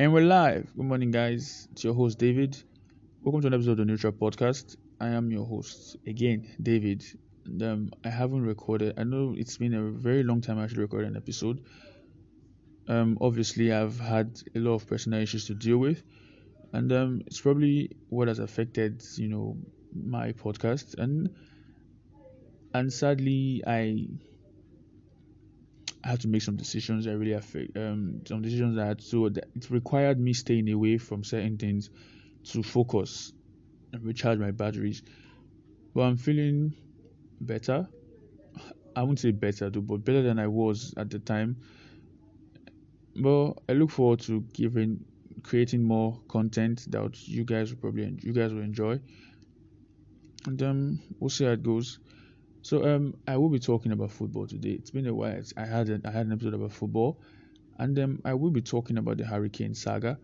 And we're live. Good morning, guys. It's your host, David. Welcome to an episode of the Neutral Podcast. I am your host, again, David. And, um, I haven't recorded, I know it's been a very long time I actually recorded an episode. Um, obviously, I've had a lot of personal issues to deal with, and um, it's probably what has affected, you know, my podcast. And and sadly, I I had to make some decisions that really affect um, some decisions that so that it required me staying away from certain things to focus and recharge my batteries. But I'm feeling better. I won't say better though, but better than I was at the time. But I look forward to giving creating more content that you guys will probably you guys will enjoy. And um we'll see how it goes. So um, I will be talking about football today. It's been a while. I had a, I had an episode about football, and um, I will be talking about the Harry Kane saga.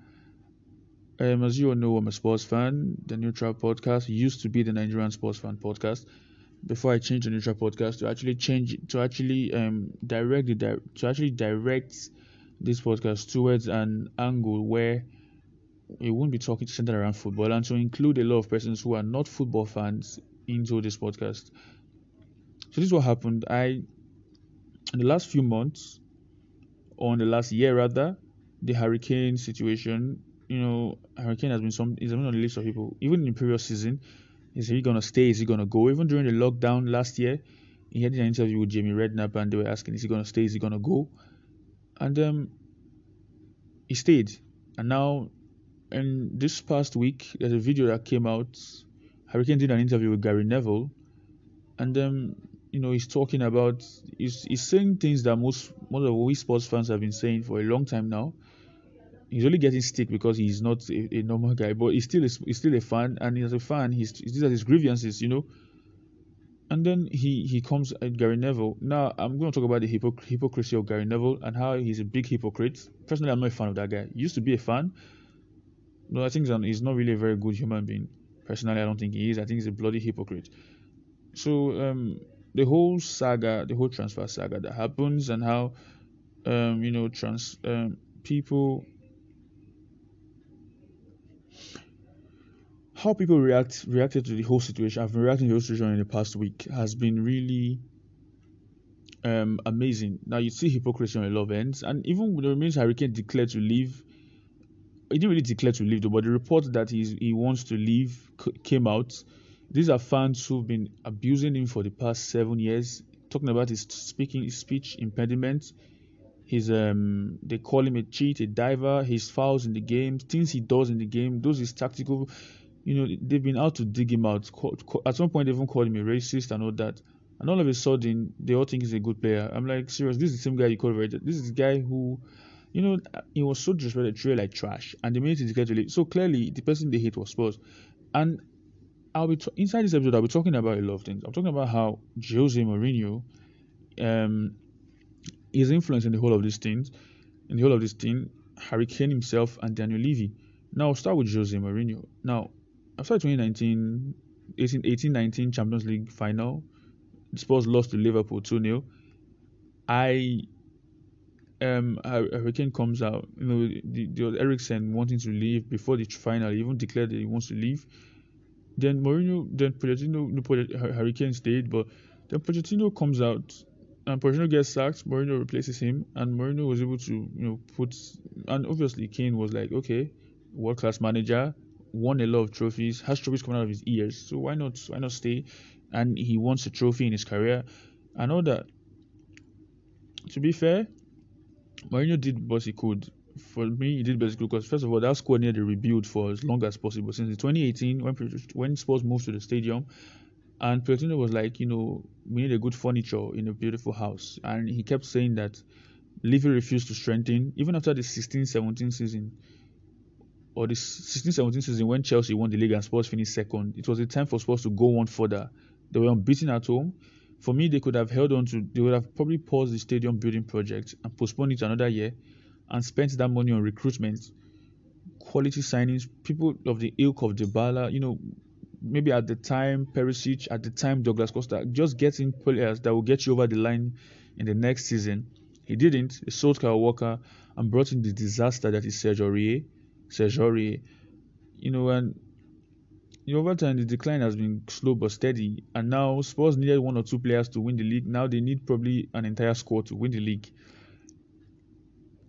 Um, as you all know, I'm a sports fan. The Neutral Podcast used to be the Nigerian Sports Fan Podcast. Before I changed the Neutral Podcast to actually change to actually um direct the to actually direct this podcast towards an angle where it won't be talking centered around football and to include a lot of persons who are not football fans into this podcast. So this is what happened. I in the last few months, or in the last year rather, the Harry Kane situation. You know, Harry Kane has been some is on the list of people. Even in the previous season, is he gonna stay? Is he gonna go? Even during the lockdown last year, he had an interview with Jamie Redknapp, and they were asking, is he gonna stay? Is he gonna go? And um, he stayed. And now, in this past week, there's a video that came out. Harry Kane did an interview with Gary Neville, and um, you know, he's talking about, he's, he's saying things that most most of we sports fans have been saying for a long time now. He's only getting stick because he's not a, a normal guy, but he's still a, he's still a fan, and as a fan, he's these are his grievances, you know. And then he he comes at Gary Neville. Now I'm going to talk about the hypocr- hypocrisy of Gary Neville and how he's a big hypocrite. Personally, I'm not a fan of that guy. He used to be a fan. No, I think he's not really a very good human being. Personally, I don't think he is. I think he's a bloody hypocrite. So um, the whole saga, the whole transfer saga that happens, and how um, you know trans um, people how people react reacted to the whole situation. I've been reacting to the whole situation in the past week has been really um, amazing. Now you see hypocrisy on a ends, and even when the remains Harry Kane declared to leave, he didn't really declare to leave though. But the report that he's, he wants to leave came out these are fans who've been abusing him for the past seven years, talking about his speaking, his speech impediment. His um, they call him a cheat, a diver. His fouls in the game, things he does in the game, those his tactical. You know, they've been out to dig him out. At some point, they even called him a racist and all that. And all of a sudden, they all think he's a good player. I'm like, serious, this is the same guy you called racist. This is the guy who, you know, he was so disrespected, treated like trash. And the minute he declared to leave, so clearly the person they hate was Spurs. And I'll be t- inside this episode. I'll be talking about a lot of things. I'm talking about how Jose Mourinho, um, is influencing the whole of these things, in the whole of this thing, Harry Kane himself and Daniel Levy. Now I'll start with Jose Mourinho. Now after 2019, 18, 18 19 Champions League final, the Spurs lost to Liverpool 2 0. I um Harry Kane comes out, you know, the, the Eriksen wanting to leave before the final, he even declared that he wants to leave. Then Mourinho, then Pochettino, no, Harry Kane stayed, but then Pochettino comes out and Pochettino gets sacked. Mourinho replaces him, and Mourinho was able to, you know, put. And obviously, Kane was like, okay, world class manager, won a lot of trophies, has trophies coming out of his ears, so why not? Why not stay? And he wants a trophy in his career, and all that. To be fair, Mourinho did what he could for me, he did basically because first of all, that squad needed a rebuild for as long as possible. Since 2018, when when Spurs moved to the stadium, and Pochettino was like, you know, we need a good furniture in a beautiful house, and he kept saying that Levy refused to strengthen even after the 16-17 season or the 16-17 season when Chelsea won the league and Spurs finished second. It was a time for Spurs to go one further. They were unbeaten at home. For me, they could have held on to. They would have probably paused the stadium building project and postponed it another year and spent that money on recruitment, quality signings, people of the ilk of Dybala, you know, maybe at the time Perisic, at the time Douglas Costa, just getting players that will get you over the line in the next season. He didn't. He sold Kyle Walker and brought in the disaster that is. Serge Aurier. You know, and you know, over time the decline has been slow but steady, and now Spurs needed one or two players to win the league. Now they need probably an entire squad to win the league.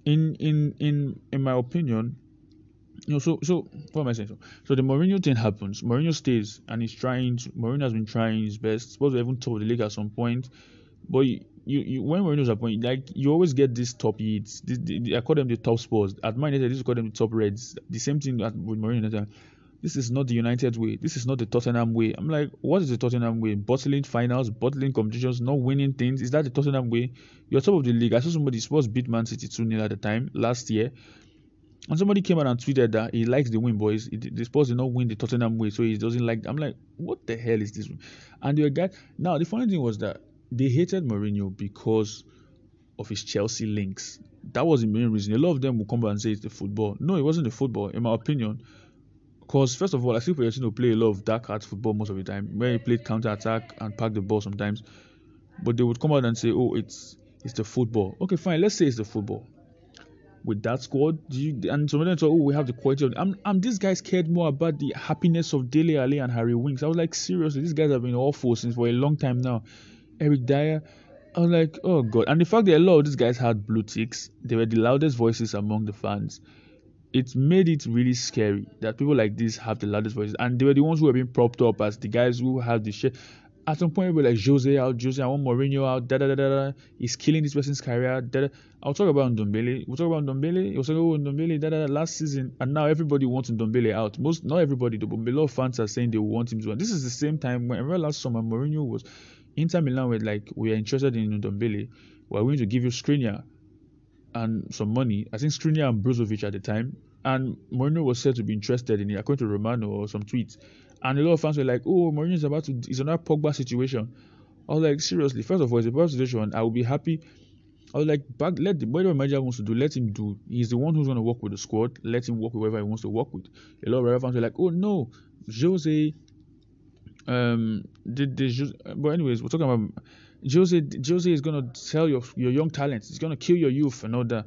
In in in in my opinion, you know, so so what am I saying? So, so the Mourinho thing happens. Mourinho stays and he's trying. To, Mourinho has been trying his best. Spurs were even top the league at some point, but you, you, you when Mourinho's appointed, like you always get these top Yids. I call them the top Spurs. At Man United, I used call them the top Reds. The same thing with Mourinho. This is not the United way. This is not the Tottenham way. I'm like, what is the Tottenham way? Bottling finals, bottling competitions, not winning things. Is that the Tottenham way? You're top of the league. I saw somebody Spurs beat Man City 2 0 at the time last year. And somebody came out and tweeted that he likes the win, boys. The Spurs did not win the Tottenham way, so he doesn't like. I'm like, what the hell is this? And the guy. Now the funny thing was that they hated Mourinho because of his Chelsea links. That was the main reason. A lot of them will come back and say it's the football. No, it wasn't the football, in my opinion. Because first of all, I see Pochettino play a lot of dark art football most of the time, where he played counter attack and pack the ball sometimes. But they would come out and say, "Oh, it's it's the football." Okay, fine. Let's say it's the football with that squad? You, and some of them thought, oh, we have the quality of. I'm, I'm. These guys cared more about the happiness of Dele Alli and Harry Winks. I was like, seriously, these guys have been awful since for a long time now. Eric Dier. I was like, oh god. And the fact that a lot of these guys had blue ticks, they were the loudest voices among the fans. It made it really scary that people like this have the loudest voices, and they were the ones who were being propped up as the guys who had the shit at some point, we were like Jose out, Jose, I want Mourinho out, da da da da. He's killing this person's career. Da, da. I'll talk about Ndombele. We'll talk about Ndombele. We'll talk about Ndombele, da da da. Last season, and now everybody wants Ndombele out. Most, not everybody, though, but a lot of fans are saying they want him to. And this is the same time when remember last summer Mourinho was Inter Milan were like, we are interested in Ndombele. We're going to give you Skriniar and some money. I think Skriniar and Brozovic at the time. And Mourinho was said to be interested in it, according to Romano or some tweets. And a lot of fans were like, oh, Mourinho is about to, it's another Pogba situation. I was like, seriously, first of all, it's a Pogba situation. I will be happy. I was like, back, let the whatever manager wants to do, let him do. He's the one who's going to work with the squad. Let him work with whoever he wants to work with. A lot of fans were like, oh no, Jose. Um, did the just. but anyways, we're talking about Jose. Jose is going to sell your your young talents. It's going to kill your youth and all that.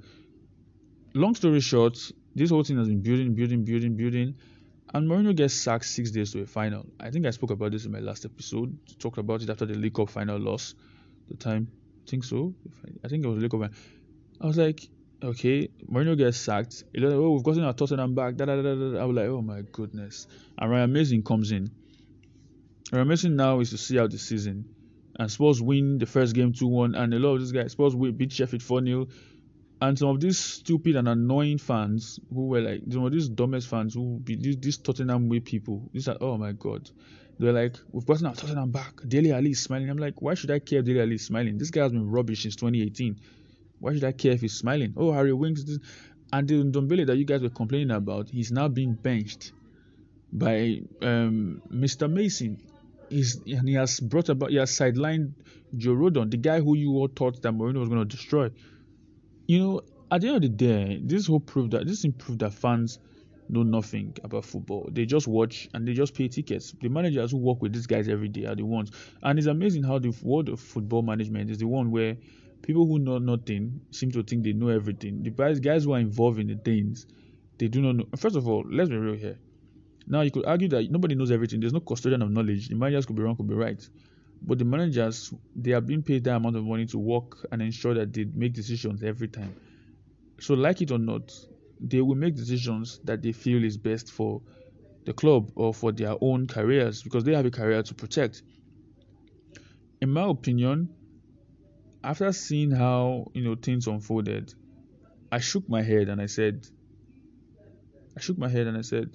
Long story short, this whole thing has been building, building, building, building. And Mourinho gets sacked six days to a final. I think I spoke about this in my last episode. Talked about it after the League Cup final loss. The time, I think so. I think it was League Cup. I was like, okay, Mourinho gets sacked. Oh, we've gotten our Tottenham back. Da, da, da, da. I was like, oh my goodness. And Ryan Mason comes in. Ryan Mason now is to see out the season. And Spurs win the first game 2 1. And a lot of these guys, Spurs beat Sheffield 4 0 and some of these stupid and annoying fans who were like some of these dumbest fans who be these, these Tottenham way people. These are oh my god. They're like, we've gotten our Tottenham back. Dele Alli is smiling. I'm like, why should I care if Dele Alli is smiling? This guy has been rubbish since 2018. Why should I care if he's smiling? Oh, Harry Winks. This. And the Ndombele that you guys were complaining about, he's now being benched by um, Mr. Mason. And he has brought about, he has sidelined Joe Rodon, the guy who you all thought that Mourinho was going to destroy you know, at the end of the day, this whole proof that this improved that fans know nothing about football. They just watch and they just pay tickets. The managers who work with these guys every day are the ones. And it's amazing how the world of football management is the one where people who know nothing seem to think they know everything. The guys who are involved in the things, they do not know. First of all, let's be real here. Now you could argue that nobody knows everything. There's no custodian of knowledge. The managers could be wrong, could be right. But the managers, they are being paid that amount of money to work and ensure that they make decisions every time. So, like it or not, they will make decisions that they feel is best for the club or for their own careers because they have a career to protect. In my opinion, after seeing how you know things unfolded, I shook my head and I said, I shook my head and I said,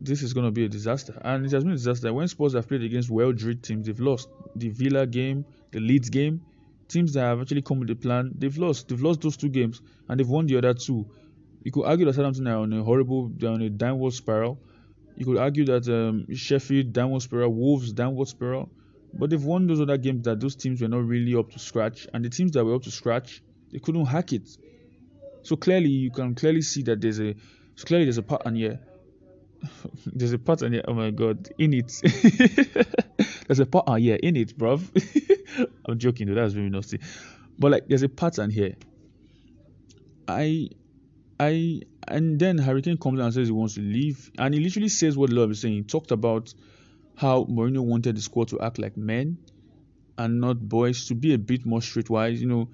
this is going to be a disaster. And it has been a disaster. When Spurs have played against well drilled teams, they've lost. The Villa game, the Leeds game, teams that have actually come with a plan, they've lost. They've lost those two games and they've won the other two. You could argue that Southampton are on a horrible, they're on a downward spiral. You could argue that um, Sheffield downward spiral, Wolves downward spiral. But they've won those other games that those teams were not really up to scratch. And the teams that were up to scratch, they couldn't hack it. So clearly, you can clearly see that there's a so clearly there's a pattern here there's a pattern here. Oh my god, in it. there's a pattern ah, here in it, bruv. I'm joking, though. That's really nasty. But like, there's a pattern here. I I and then Harry Kane comes and says he wants to leave, and he literally says what Love is saying. He talked about how Mourinho wanted the squad to act like men and not boys, to be a bit more streetwise, you know,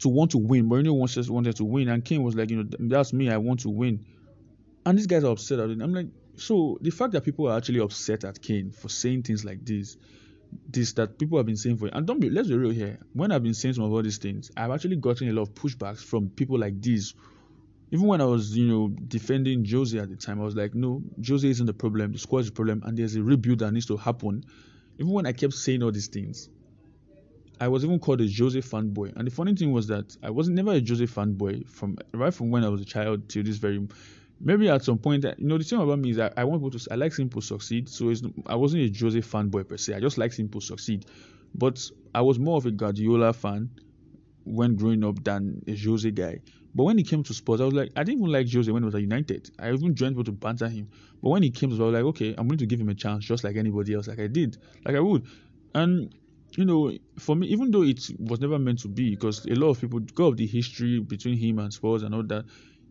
to want to win. Mourinho wants just wanted to win, and Kane was like, you know, that's me, I want to win. And these guys are upset at it. I'm like, so the fact that people are actually upset at Kane for saying things like this, this that people have been saying for and don't be let's be real here. When I've been saying some of all these things, I've actually gotten a lot of pushbacks from people like these even when I was, you know, defending Jose at the time, I was like, no, Jose isn't the problem, the squad is the problem, and there's a rebuild that needs to happen. Even when I kept saying all these things, I was even called a Jose fanboy. And the funny thing was that I was never a Jose fanboy from right from when I was a child till this very. Maybe at some point, you know, the thing about me is I want people to. I like people succeed, so I wasn't a Jose fanboy per se. I just like people succeed, but I was more of a Guardiola fan when growing up than a Jose guy. But when he came to Spurs, I was like, I didn't even like Jose when he was at United. I even joined people to banter him. But when he came to I was like, okay, I'm going to give him a chance just like anybody else, like I did, like I would. And you know, for me, even though it was never meant to be, because a lot of people, because of the history between him and Spurs and all that,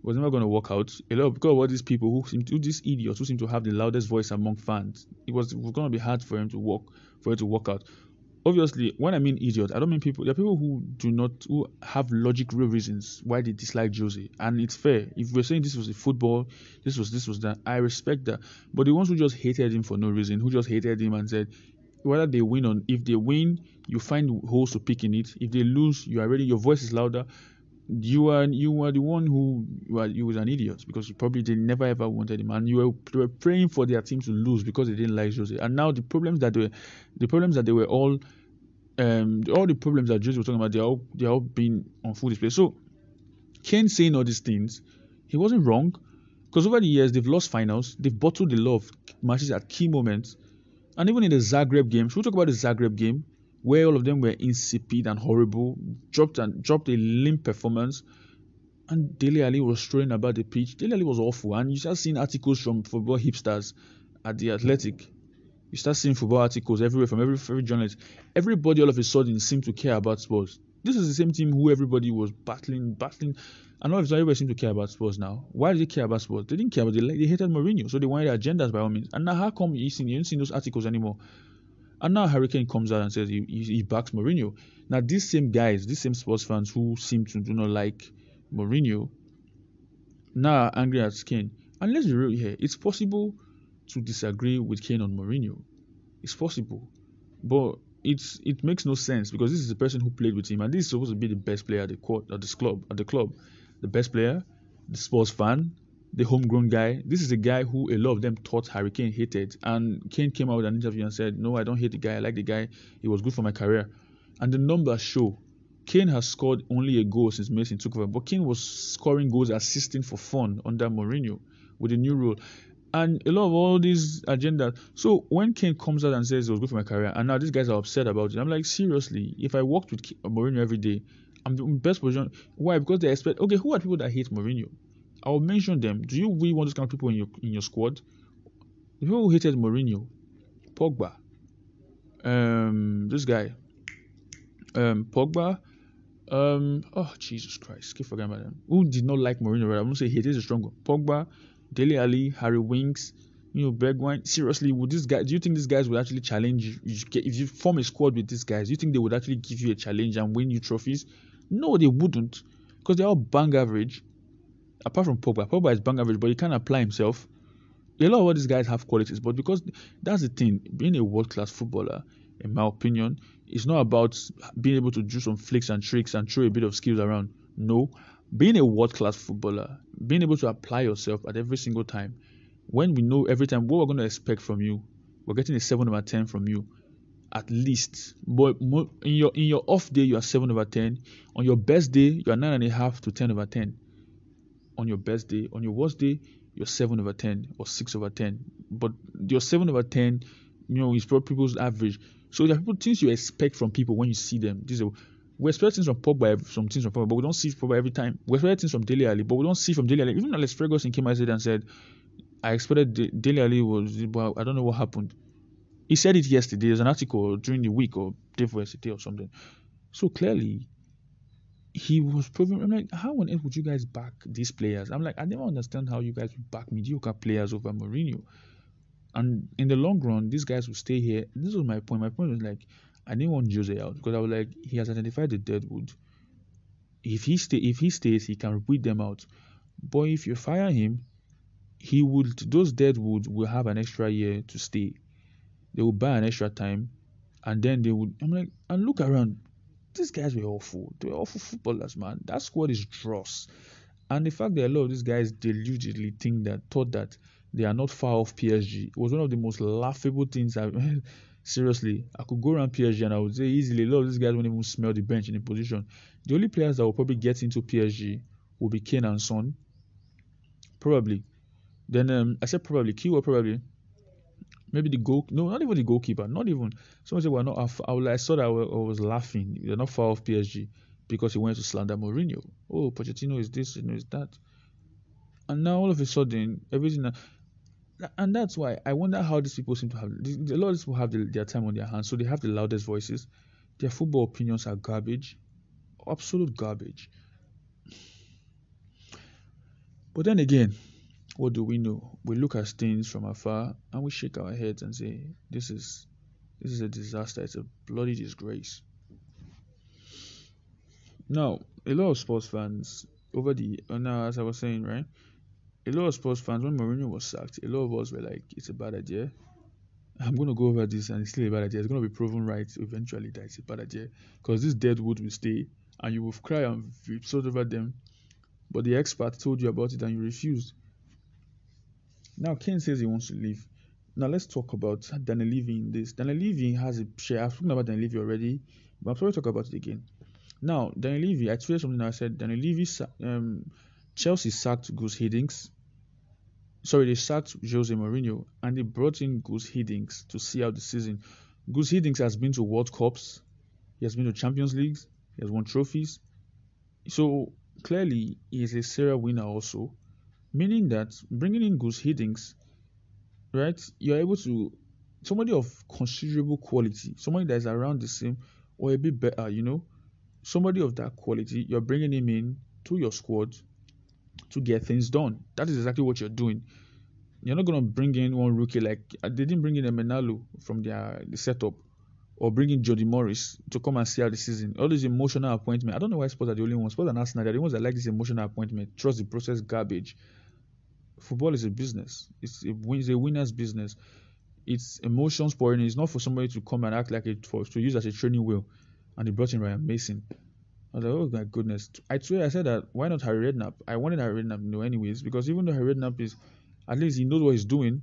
was never going to work out. A lot of, because of all these people who seem to, these idiots who seem to have the loudest voice among fans, it was, was going to be hard for him to work, for it to work out. Obviously when i mean idiot i don't mean people there are people who do not who have logic real reasons why they dislike jose. And it's fair. If we're saying this was a football this was this was that i respect that. But the ones who just hated him for no reason who just hated him and said whether they win or if they win you find holes to pick in it. If they lose you are ready your voice is louder you are you are the one who you you was an idiot because you probably they never ever wanted him and you were, they were praying for their team to lose because they didn't like Jose. And now the problems that they were the problems that they were all um all the problems that Jose was talking about they all they all been on full display. So Kane saying all these things he wasn't wrong because over the years they've lost finals they've bottled the love matches at key moments. And even in the Zagreb game should we talk about the Zagreb game where all of them were insipid and horrible, dropped and dropped a limp performance. And Dele Alli was strolling about the pitch. Dele Alli was awful. And you start seeing articles from football hipsters at the Athletic. You start seeing football articles everywhere from every, every journalist. Everybody all of a sudden seemed to care about Spurs. This is the same team who everybody was battling, battling. And all of a sudden everybody seemed to care about Spurs now. Why did they care about Spurs? They didn't care about they, they hated Mourinho, so they wanted agendas by all means. And now how come you see you don't see those articles anymore? And now Harry Kane comes out and says he, he, he backs Mourinho. Now these same guys, these same Spurs fans who seem to do not like Mourinho, now are angry at Kane. And let's be real here, it's possible to disagree with Kane on Mourinho. It's possible, but it's it makes no sense because this is the person who played with him, and this is supposed to be the best player at the court at this club at the club, the best player, the Spurs fan, the homegrown guy. This is a guy who a lot of them thought Harry Kane hated. And Kane came out with an interview and said, No, I don't hate the guy. I like the guy. He was good for my career. And the numbers show Kane has scored only a goal since Mason took over. But Kane was scoring goals, assisting for fun under Mourinho with the new rule. And a lot of all these agendas. So when Kane comes out and says it was good for my career, and now these guys are upset about it, I'm like, seriously, if I worked with Mourinho every day, I'm the best position. Why? Because they expect. Okay, who are people that hate Mourinho? I'll mention them. Do you really want those kind of people in your in your squad? The people who hated Mourinho, Pogba, um, this guy, um, Pogba, um, oh Jesus Christ, keep forgetting about them. Who did not like Mourinho? Right? I'm gonna say he is a strong one. Pogba, Dele Alli, Harry Winks, you know, Bergwijn. Seriously, would this guy? Do you think these guys would actually challenge you? If you form a squad with these guys, do you think they would actually give you a challenge and win you trophies? No, they wouldn't, because they're all bang average apart from Pogba, Pogba is bang average, but he can't apply himself. A lot of all these guys have qualities, but because that's the thing, being a world class footballer, in my opinion, is not about being able to do some flicks and tricks and throw a bit of skills around. No, being a world class footballer, being able to apply yourself at every single time, when we know every time what we're going to expect from you, we're getting a 7 over 10 from you at least. But in your in your off day, you are 7 over 10. On your best day, you are 9.5 to 10 over 10 on your best day. On your worst day, you're 7 over 10 or 6 over 10. But your 7 over 10, you know, is probably people's average. So there are people things you expect from people when you see them. We expect things from Pogba, some things from Pogba, but we don't see Pogba every time. We expect things from Dele Alli, but we don't see from Dele Alli. Even Alex Ferguson came out and said, I expected Dele Alli was, but I don't know what happened. He said it yesterday. There's an article during the week or day for yesterday or something. So clearly, he was proving. I'm like, how on earth would you guys back these players? I'm like, I never understand how you guys would back mediocre players over Mourinho. And in the long run, these guys will stay here. This was my point. My point was like, I didn't want Jose out because I was like, he has identified the deadwood. If he stay, if he stays, he can repeat them out. But if you fire him, he would. Those deadwood will have an extra year to stay. They will buy an extra time, and then they would. I'm like, and look around these guys were awful. They were awful footballers, man. That squad is dross. And the fact that a lot of these guys deludedly think that, thought that they are not far off PSG was one of the most laughable things I've Seriously, I could go around PSG and I would say easily a lot of these guys won't even smell the bench in the position. The only players that will probably get into PSG will be Kane and Son. Probably. Then um, I said probably. Keyword probably maybe the goal no not even the goalkeeper not even someone said we're not I, I saw that I was laughing they're not far off PSG because he went to slander Mourinho. Oh Pochettino is this you know is that. And now all of a sudden everything and that's why I wonder how these people seem to have a lot of people have the, their time on their hands so they have the loudest voices. Their football opinions are garbage absolute garbage. But then again what do we know? We look at things from afar and we shake our heads and say, This is this is a disaster, it's a bloody disgrace. Now, a lot of Spurs fans over the uh, now as I was saying, right? A lot of Spurs fans when Mourinho was sacked, a lot of us were like, It's a bad idea. I'm gonna go over this and it's still a bad idea. It's gonna be proven right eventually that it's a bad idea. Because this dead wood will stay and you will cry and sort over them. But the expert told you about it and you refused. Now, Kane says he wants to leave. Now, let's talk about Daniel Levy in this. Daniel Levy has a share. I've spoken about Daniel Levy already, but I'm sorry to talk about it again. Now, Daniel Levy, I tweeted something I said Daniel Levy, um, Chelsea sacked Guus Hiddink. Sorry, they sacked Jose Mourinho and they brought in Guus Hiddink to see out the season. Guus Hiddink has been to World Cups, he has been to Champions Leagues, he has won trophies. So clearly, he is a serial winner also meaning that bringing in Guus Hiddink, right, you're able to somebody of considerable quality, somebody that is around the same or a bit better, you know, somebody of that quality, you're bringing him in to your squad to get things done. That is exactly what you're doing. You're not gonna bring in one rookie like uh, they didn't bring in a Emenalo from their the setup or bring in Jody Morris to come and see out the season. All these emotional appointment. I don't know why Spurs are the only ones. Spurs and Arsenal, they're the ones that like this emotional appointment. Trust the process garbage football is a business. It's a, it's a winner's business. It's emotions pouring. It's not for somebody to come and act like it for to use as a training wheel. And they brought in Ryan Mason. I was like, oh my goodness. I swear I said that why not Harry Redknapp? I wanted Harry Redknapp to know anyways because even though Harry Redknapp is at least he knows what he's doing.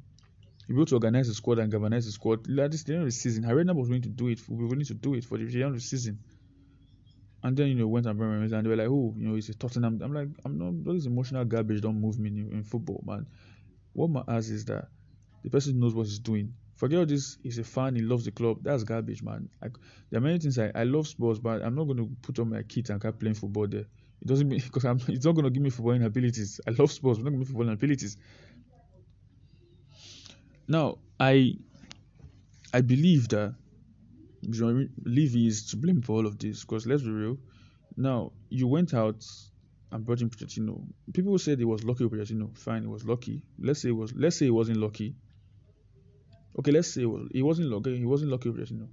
He able to organize the squad and galvanize the squad. At least the end of the season, Harry Redknapp was willing to do it. We were willing to do it for the end of the season. And then, you know, went and brought and they were like, oh, you know, it's a Tottenham. I'm like, I'm not, All this emotional garbage don't move me in, in football, man. What matters is that the person knows what he's doing. Forget all this, he's a fan, he loves the club. That's garbage, man. There are many things I, I love sports, but I'm not going to put on my kit and start playing football there. It doesn't mean, because I'm, it's not going to give me footballing abilities. I love sports, but not going to give me footballing abilities. Now, I I believe that Levy is to blame for all of this because let's be real. Now, you went out and brought in Pochettino. People said he was lucky with Pochettino. Fine, he was lucky. Let's say it was. Let's say he wasn't lucky. Okay, let's say was, he wasn't lucky. He wasn't lucky with Pochettino.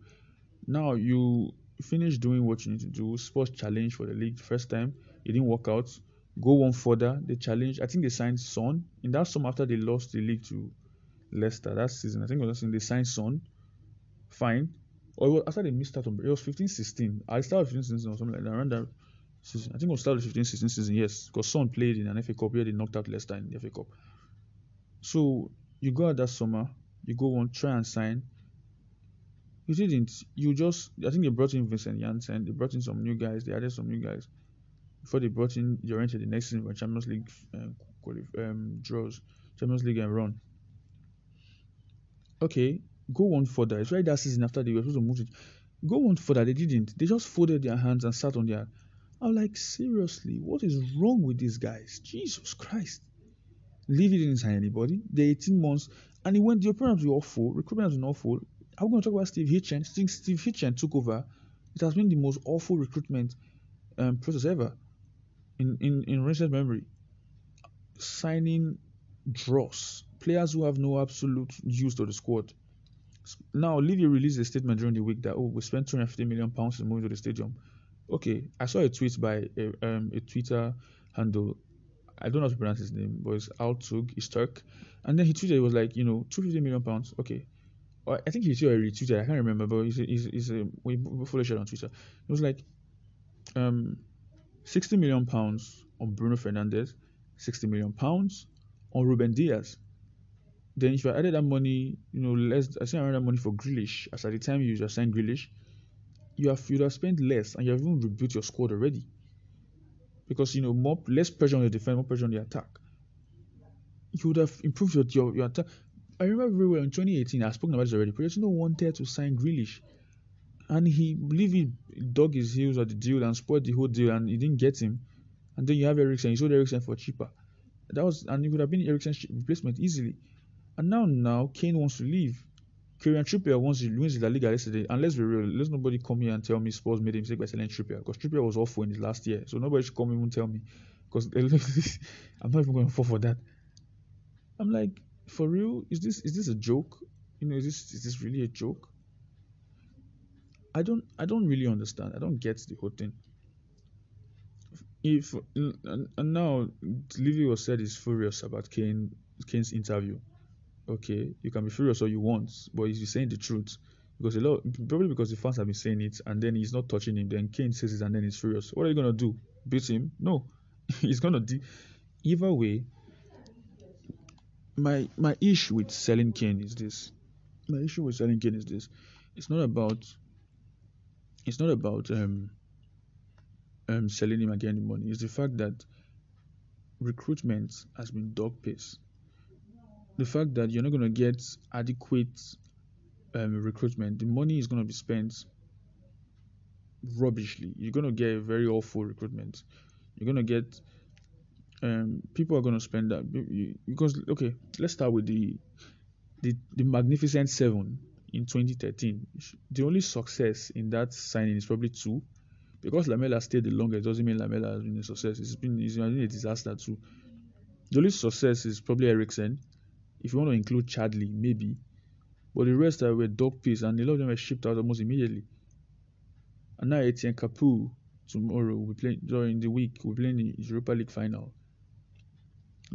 Now you finish doing what you need to do. Spurs challenge for the league first time. It didn't work out. Go one further. They challenge. I think they signed Son in that summer after they lost the league to Leicester that season. I think it was they signed Son. Fine or was after they missed out on it was 15 16. I started 15 16 or something like that around that season. I think it was started 15 16 season, yes. Because Son played in an FA Cup where they knocked out Leicester in the FA Cup. So you go out that summer, you go on, try and sign. You didn't. You just I think they brought in Vincent Janssen, they brought in some new guys, they added some new guys. Before they brought in Llorente the next season for Champions League uh, um, draws, Champions League and run. Okay, go one further. It's right that season after they were supposed to move it. Go one further. They didn't. They just folded their hands and sat on their. I'm like, seriously, what is wrong with these guys? Jesus Christ. Leave it sign anybody. The 18 months, and he went. The appearance were awful. Recruitment been awful. I'm going to talk about Steve Hitchen. Since Steve Hitchen took over, it has been the most awful recruitment um, process ever in, in, in recent memory. Signing dross, players who have no absolute use to the squad. Now, Levy released a statement during the week that, oh, we spent 250 million pounds in moving to the stadium. Okay, I saw a tweet by a, um, a Twitter handle. I don't know how to pronounce his name, but it's Altug, he's Turk. And then he tweeted, it was like, you know, 250 million pounds. Okay. Or I think he tweeted, retweeted, I can't remember, but he's, he's, he's a, we follow share on Twitter. It was like, um, 60 million pounds on Bruno Fernandes, 60 million pounds on Ruben Dias. Then if you added that money, you know, less I think around that money for Grealish, as at the time you just signed Grealish, you have you'd have spent less and you have even rebuilt your squad already. Because you know, more less pressure on the defense, more pressure on the attack. You would have improved your your, your attack. I remember very well in 2018, I've spoken about this already. Pochettino wanted to sign Grealish and he believed he dug his heels at the deal and spoiled the whole deal, and he didn't get him. And then you have Eriksen. You sold Eriksen for cheaper. That was, and it would have been Eriksen's replacement easily. And now, now Kane wants to leave. Kieran Trippier wants to wins the Liga yesterday. And let's be real, let's nobody come here and tell me Spurs made a mistake by selling Trippier because Trippier was awful in last year. So nobody should come and tell me because I'm not even going to fall for that. I'm like, for real, is this is this a joke? You know, is this is this really a joke? I don't I don't really understand. I don't get the whole thing. If and, and now Levy was said he's furious about Kane Kane's interview. Okay, you can be furious all you want, but he's saying the truth because a lot probably because the fans have been saying it and then he's not touching him. Then Kane says it and then he's furious. What are you gonna do? Beat him? No, he's gonna do. Either way, my my issue with selling Kane is this. My issue with selling Kane is this. It's not about it's not about um, um, selling him again the money. It's the fact that recruitment has been dog pace. The fact that you're not going to get adequate um, recruitment, the money is going to be spent rubbishly. You're going to get very awful recruitment. You're going to get um, people are going to spend that because okay, let's start with the the the magnificent seven in 2013. The only success in that signing is probably two. Because Lamela stayed the longest doesn't mean Lamela has been a success. It's been, it's been a disaster too. The only success is probably Eriksen. If you want to include Chadli, maybe. But the rest are were dog piece and a lot of them were shipped out almost immediately. And now Etienne Capoue tomorrow we play during the week we play in the Europa League final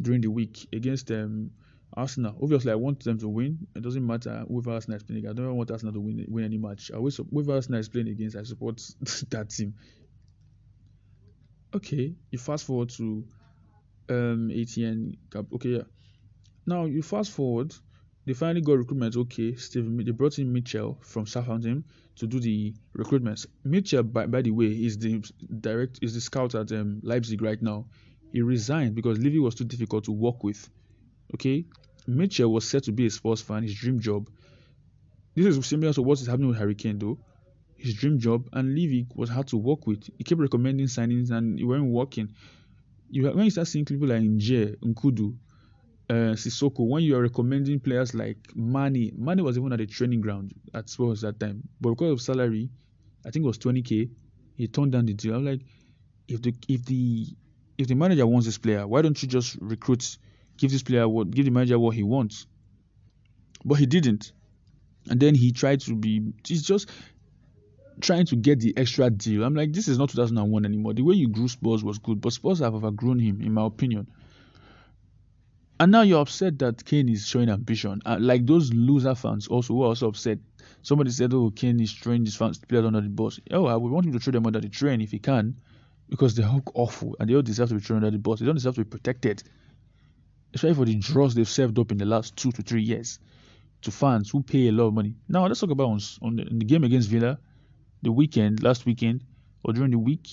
during the week against um Arsenal. Obviously, I want them to win. It doesn't matter whoever Arsenal is playing. I don't want Arsenal to win win any match. I always whoever Arsenal is playing against, I support that team. Okay, you fast forward to um Etienne. Okay, yeah. Now you fast forward. They finally got recruitment. Okay, Steve. They brought in Mitchell from Southampton to do the recruitments. Mitchell, by, by the way, is the direct is the scout at um, Leipzig right now. He resigned because Levy was too difficult to work with. Okay, Mitchell was said to be a Spurs fan, his dream job. This is similar to what is happening with Harry Kane, though. His dream job, and Levy was hard to work with. He kept recommending signings, and it weren't working. You when you start seeing people like Njie, Nkoudou, uh, Sissoko, when you are recommending players like Mane, Mane was even at the training ground at Spurs that time, but because of salary, I think it was 20k, he turned down the deal. I'm like, if the if the if the manager wants this player, why don't you just recruit give this player what give the manager what he wants. But he didn't. And then he tried to be he's just trying to get the extra deal. I'm like, this is not 2001 anymore. The way you grew Spurs was good, but Spurs have overgrown him, in my opinion. And now you're upset that Kane is showing ambition. Uh, like those loser fans also were also upset. Somebody said, "Oh, Kane is throwing his fans players under the bus." Oh, I would want him to throw them under the train if he can, because they're awful and they all deserve to be thrown under the bus. They don't deserve to be protected especially for the draws they've served up in the last two to three years to fans who pay a lot of money. Now let's talk about on, on the, the, game against Villa, the weekend, last weekend, or during the week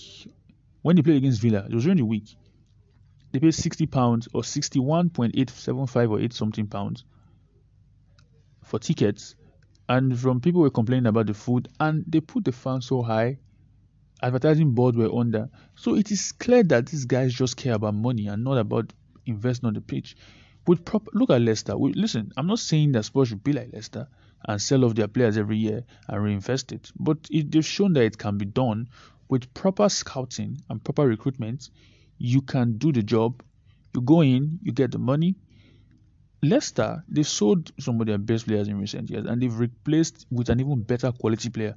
when they played against Villa. It was during the week. They paid sixty pounds or sixty-one point eight seven five or eight something pounds for tickets, and from people were complaining about the food, and they put the fans so high. Advertising board were under, so it is clear that these guys just care about money and not about invest on the pitch. With proper look at Leicester. Listen, I'm not saying that Spurs should be like Leicester and sell off their players every year and reinvest it, but it, they've shown that it can be done with proper scouting and proper recruitment, you can do the job. You go in, you get the money. Leicester, they sold some of their best players in recent years and they've replaced with an even better quality player.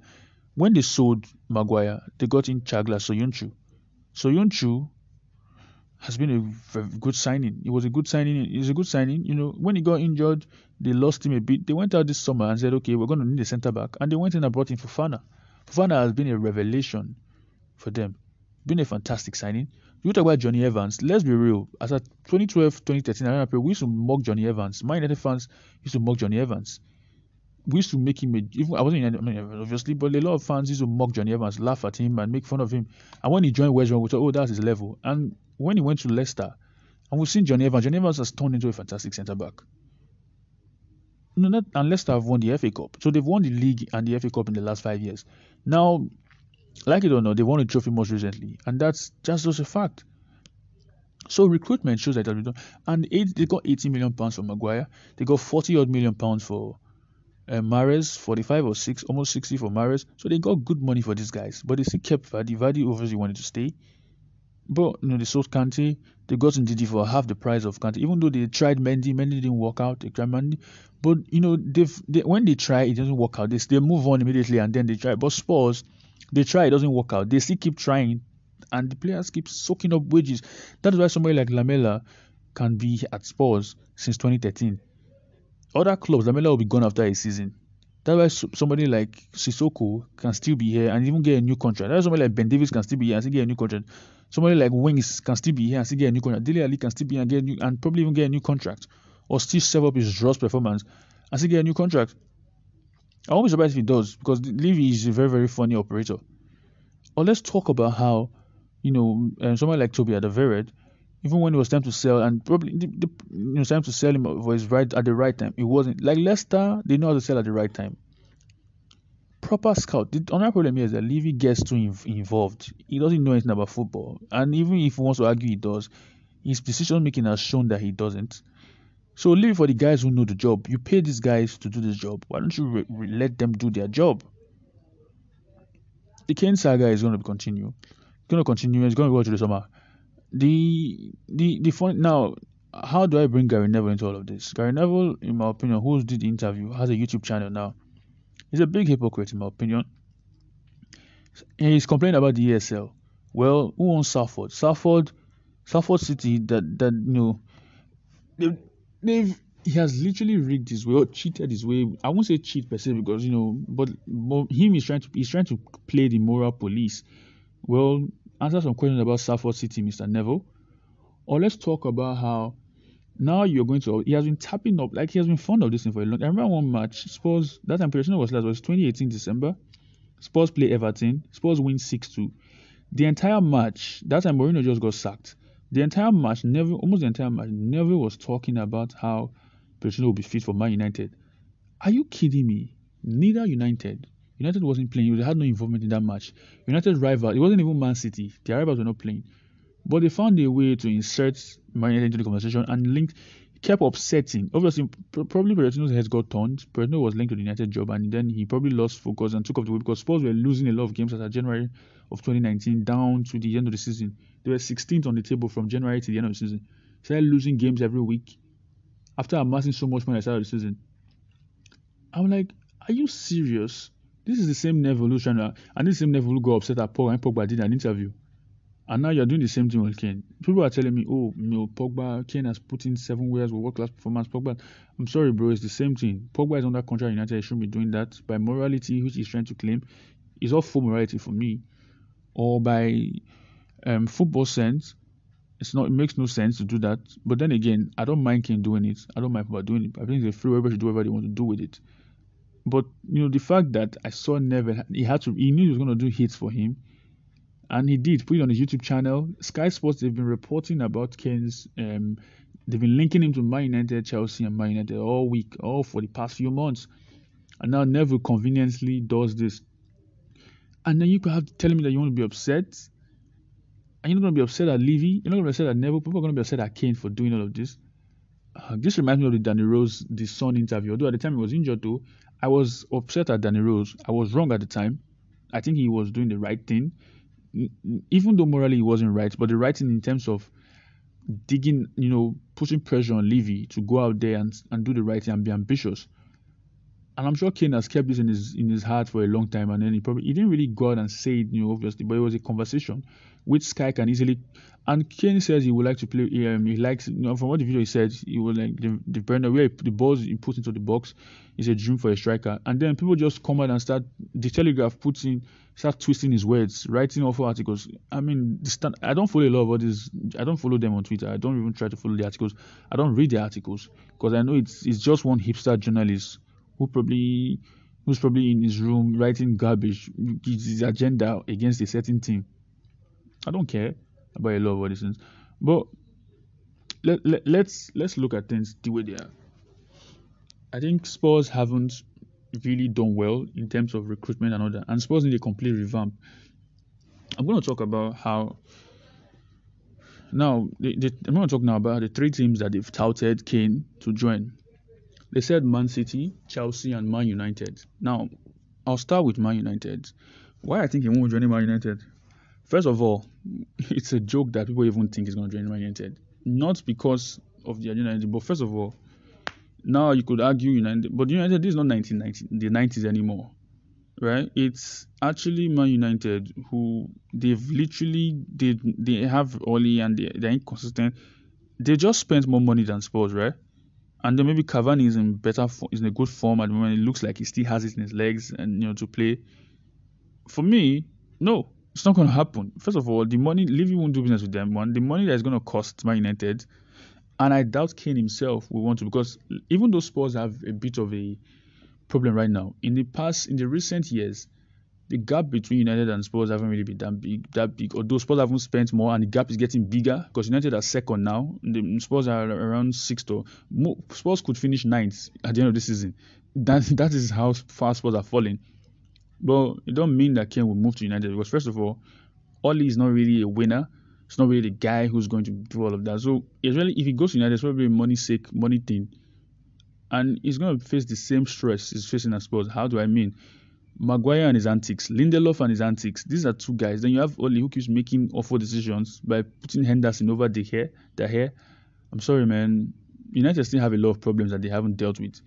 When they sold Maguire, they got in Caglar Soyuncu. Soyuncu has been a good signing. It was a good signing. It was a good signing. You know, when he got injured, they lost him a bit. They went out this summer and said, okay, we're going to need a centre back. And they went in and brought in Fofana. Fofana has been a revelation for them. Been a fantastic signing. You talk about Jonny Evans. Let's be real. As at 2012, 2013, I remember we used to mock Jonny Evans. My United fans used to mock Jonny Evans. We used to make him a, even I wasn't I mean, obviously, but a lot of fans used to mock Jonny Evans, laugh at him, and make fun of him. And when he joined West Brom, we thought, oh, that's his level. And when he went to Leicester, and we've seen Jonny Evans, Johnny Evans has turned into a fantastic centre back. No, not, and Leicester have won the FA Cup. So they've won the league and the FA Cup in the last five years. Now, like it or not, they won a trophy most recently, and that's just just a fact. So recruitment shows that done. And eight, they got 80 million pounds for Maguire. They got 40 odd million pounds for uh, Mahrez, 45 or 6, almost 60 for Mahrez. So they got good money for these guys. But they still kept Vardy. Vardy obviously wanted to stay. But you know, they sold Kante. They got Ndidi for half the price of Kante. Even though they tried Mendy, Mendy didn't work out. They tried Mendy. But you know, they, when they try, it doesn't work out. They, they move on immediately and then they try. But Spurs, they try, it doesn't work out. They still keep trying, and the players keep soaking up wages. That is why somebody like Lamela can be at Spurs since 2013. Other clubs, Lamela will be gone after a season. That's why somebody like Sissoko can still be here and even get a new contract. That's why somebody like Ben Davies can still be here and still get a new contract. Somebody like Winks can still be here and still get a new contract. Dele Alli can still be here and get new, and probably even get a new contract, or still serve up his draws performance and still get a new contract. I won't be surprised if he does because Levy is a very very funny operator. Or let's talk about how, you know, um, someone like Toby Alderweireld, even when it was time to sell and probably the, the, you know, time to sell him was right at the right time. It wasn't like Leicester. They know how to sell at the right time proper scout. The only problem here is that Levy gets too inv- involved. He doesn't know anything about football, and even if he wants to argue he does, his decision making has shown that he doesn't. So leave it for the guys who know the job. You pay these guys to do this job. Why don't you re- re- let them do their job? The Kane saga is going to continue. It's going to continue. It's going to go to the summer. The the the now. How do I bring Gary Neville into all of this? Gary Neville, in my opinion, who did the interview, has a YouTube channel now He's a big hypocrite, in my opinion. he's complaining about the ESL. Well, who owns Salford? Salford, Salford City. That that you know, they've, they've he has literally rigged his way or cheated his way. I won't say cheat per se because you know, but, but him is trying to he's trying to play the moral police. Well, answer some questions about Salford City, Mr. Neville. Or let's talk about how now you're going to. He has been tapping up like he has been fond of this thing for a long. I remember one match. Spurs that time was last was 2018 December. Spurs play Everton. Spurs win six two. The entire match that time Mourinho just got sacked. The entire match, never almost the entire match, Neville was talking about how Pochettino will be fit for Man United. Are you kidding me? Neither United. United wasn't playing. They had no involvement in that match. United rival. It wasn't even Man City. The rivals were not playing. But they found a way to insert Man United into the conversation and linked kept upsetting. Obviously, probably Pochettino's head got turned. Pochettino was linked to the United job, and then he probably lost focus and took off the way because Spurs were losing a lot of games as of January of 2019 down to the end of the season. They were 16th on the table from January to the end of the season. Started losing games every week after amassing so much money at the start of the season. I'm like, are you serious? This is the same Neville who's trying to, and this same Neville who got upset at Paul and Pogba did an interview. And now you're doing the same thing with Kane. People are telling me, oh, you know, Pogba, Kane has put in seven years with world class performance. Pogba, I'm sorry, bro, it's the same thing. Pogba is under contract United. He shouldn't be doing that. By morality, which he's trying to claim, is all full morality for me. Or by um, football sense, it's not. It makes no sense to do that. But then again, I don't mind Kane doing it. I don't mind Pogba doing it. I think it's free. Everybody should do whatever they want to do with it. But you know, the fact that I saw Neville, he had to. He knew he was going to do hits for him and he did put it on his YouTube channel. Sky Sports they've been reporting about Kane's. Um, they've been linking him to Man United, Chelsea, and Man United all week, all for the past few months. And now Neville conveniently does this. And then you could have telling me that you want to be upset. And you're not going to be upset at Levy. You're not going to be upset at Neville. People are going to be upset at Kane for doing all of this. Uh, this reminds me of the Danny Rose, the Sun interview. Although at the time he was injured too, I was upset at Danny Rose. I was wrong at the time. I think he was doing the right thing even though morally he wasn't right, but the right thing in terms of digging, you know, putting pressure on Levy to go out there and, and do the right thing and be ambitious. And I'm sure Kane has kept this in his in his heart for a long time, and then he probably he didn't really go out and say it, you know, obviously, but it was a conversation which Sky can easily. And Kane says he would like to play. Um, he likes, you know, from what the video he said, he would like the the Brenda where the balls he put into the box is a dream for a striker. And then people just come out and start. The Telegraph puts in start twisting his words, writing awful articles. I mean, stand, I don't follow a lot of is. I don't follow them on Twitter. I don't even try to follow the articles. I don't read the articles because I know it's it's just one hipster journalist who probably who's probably in his room writing garbage, his agenda against a certain team. I don't care about a lot of these things, but let, let, let's let's look at things the way they are. I think Spurs haven't really done well in terms of recruitment and all that, and Spurs need a complete revamp. I'm going to talk about how. Now, I'm going to talk now about the three teams that they've touted Kane to join. They said Man City, Chelsea, and Man United. Now, I'll start with Man United. Why I think he won't join Man United? First of all, it's a joke that people even think he's going to join Man United. Not because of the United, but first of all, now you could argue United, but United is not 1990, the 90s anymore, right? It's actually Man United who they've literally they they have Ole and they, they're inconsistent. They just spent more money than Spurs, right? And then maybe Cavani is in better is in a good form at the moment. It looks like he still has it in his legs and you know to play. For me, no, it's not going to happen. First of all, the money Levy won't do business with them. One, the money that is going to cost Man United, and I doubt Kane himself will want to because even though Spurs have a bit of a problem right now, in the past, in the recent years, the gap between United and Spurs haven't really been that big. That big. Although Spurs haven't spent more, and the gap is getting bigger because United are second now. The Spurs are around sixth. Or Spurs could finish ninth at the end of the season. That that is how far Spurs are falling. But it don't mean that Kane will move to United because first of all, Ole is not really a winner. It's not really the guy who's going to do all of that. So it's really if he goes to United, it's probably a money sake, money thing, and he's going to face the same stress he's facing at Spurs. How do I mean? Maguire and his antics, Lindelof and his antics. These are two guys. Then you have Ole who keeps making awful decisions by putting Henderson over De Gea, De Gea. I'm sorry, man. United still have a lot of problems that they haven't dealt with.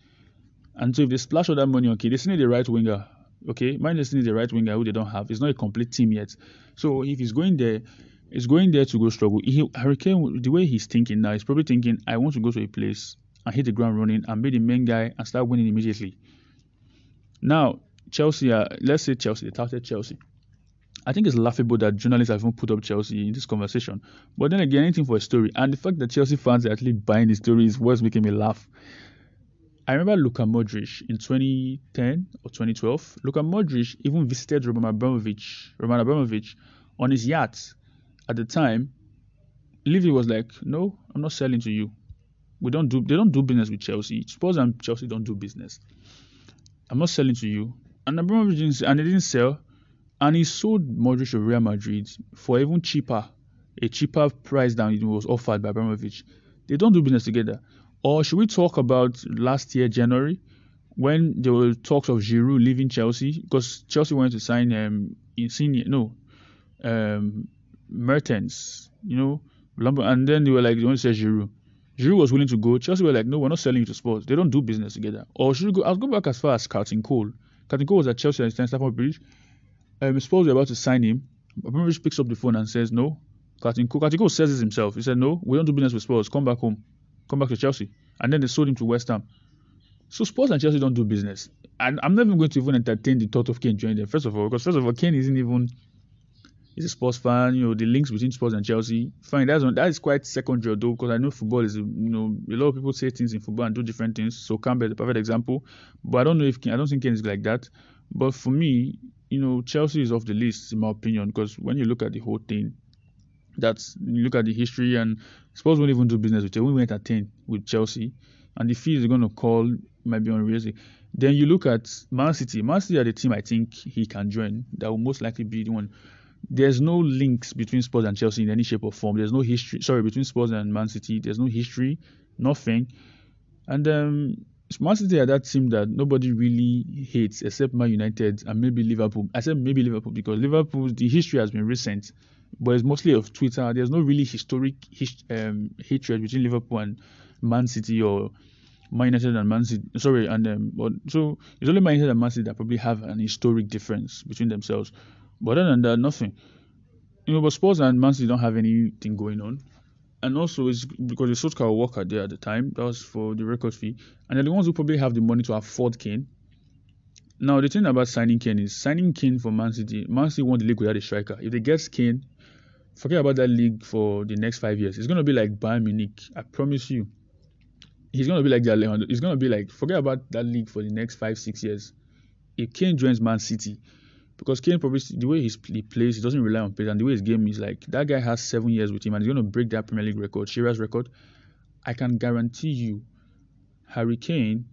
And so if they splash all that money, on okay, they still need a right winger. Okay, Manchester need a right winger who they don't have. It's not a complete team yet. So if he's going there, he's going there to go struggle. He, Harry Kane, the way he's thinking now, he's probably thinking, I want to go to a place and hit the ground running and be the main guy and start winning immediately. Now, Chelsea, uh, let's say Chelsea, they touted Chelsea. I think it's laughable that journalists have even put up Chelsea in this conversation. But then again, anything for a story. And the fact that Chelsea fans are actually buying the story is what's making me laugh. I remember Luka Modric in 2010 or 2012. Luka Modric even visited Roman Abramovich, Roman Abramovich on his yacht. At the time, Levy was like, "No, I'm not selling to you. We don't do. They don't do business with Chelsea. Spurs and Chelsea don't do business. I'm not selling to you and Abramovich didn't, and he didn't sell, and he sold Modric to Real Madrid for even cheaper, a cheaper price than it was offered by Abramovich. They don't do business together. Or should we talk about last year January when there were talks of Giroud leaving Chelsea because Chelsea wanted to sign um Insigne, no, um Mertens, you know, and then they were like they want to say Giroud. Giroud was willing to go. Chelsea were like, no, we're not selling you to Spurs. They don't do business together. Or should we go? I'll go back as far as Carlton Cole. Cole was at Chelsea and Stamford Bridge. Um, Spurs were about to sign him. Abramovich picks up the phone and says, No. Carlton Cole says this himself. He said, No, we don't do business with Spurs. Come back home. Come back to Chelsea. And then they sold him to West Ham. So Spurs and Chelsea don't do business. And I'm never going to even entertain the thought of Kane joining them. First of all, because first of all, Kane isn't even he's a Spurs fan. You know the links between Spurs and Chelsea. Fine, that's that is quite secondary though, because I know football is you know a lot of people say things in football and do different things. Sol Campbell is a perfect example. But I don't know if I don't think Kane is like that. But for me, you know, Chelsea is off the list in my opinion because when you look at the whole thing, that's you look at the history and Spurs won't even do business with you. We won't entertain with Chelsea, and the fees they're going to call might be unrealistic. Then you look at Man City. Man City are the team I think he can join. That will most likely be the one. There's no links between Spurs and Chelsea in any shape or form. There's no history. Sorry, between Spurs and Man City. There's no history. Nothing. And um, Man City are that team that nobody really hates except Man United and maybe Liverpool. I said maybe Liverpool because Liverpool, the history has been recent, but it's mostly of Twitter. There's no really historic his, um, hatred between Liverpool and Man City or Man United and Man City. Sorry, and um, but so it's only Man United and Man City that probably have an historic difference between themselves. But other than that, nothing. You know, but Spurs and Man City don't have anything going on and also it's because the Solskjaer worker there at the time. That was for the record fee, and they're the ones who probably have the money to afford Kane. Now the thing about signing Kane is signing Kane for Man City. Man City won the league without a striker. If they get Kane, forget about that league for the next five years. It's gonna be like Bayern Munich. I promise you. He's gonna be like that. He's gonna be like forget about that league for the next five six years. If Kane joins Man City, because Kane probably the way he plays, he doesn't rely on pace, and the way his game is like that guy has seven years with him, and he's going to break that Premier League record, Shearer's record. I can guarantee you, Harry Kane,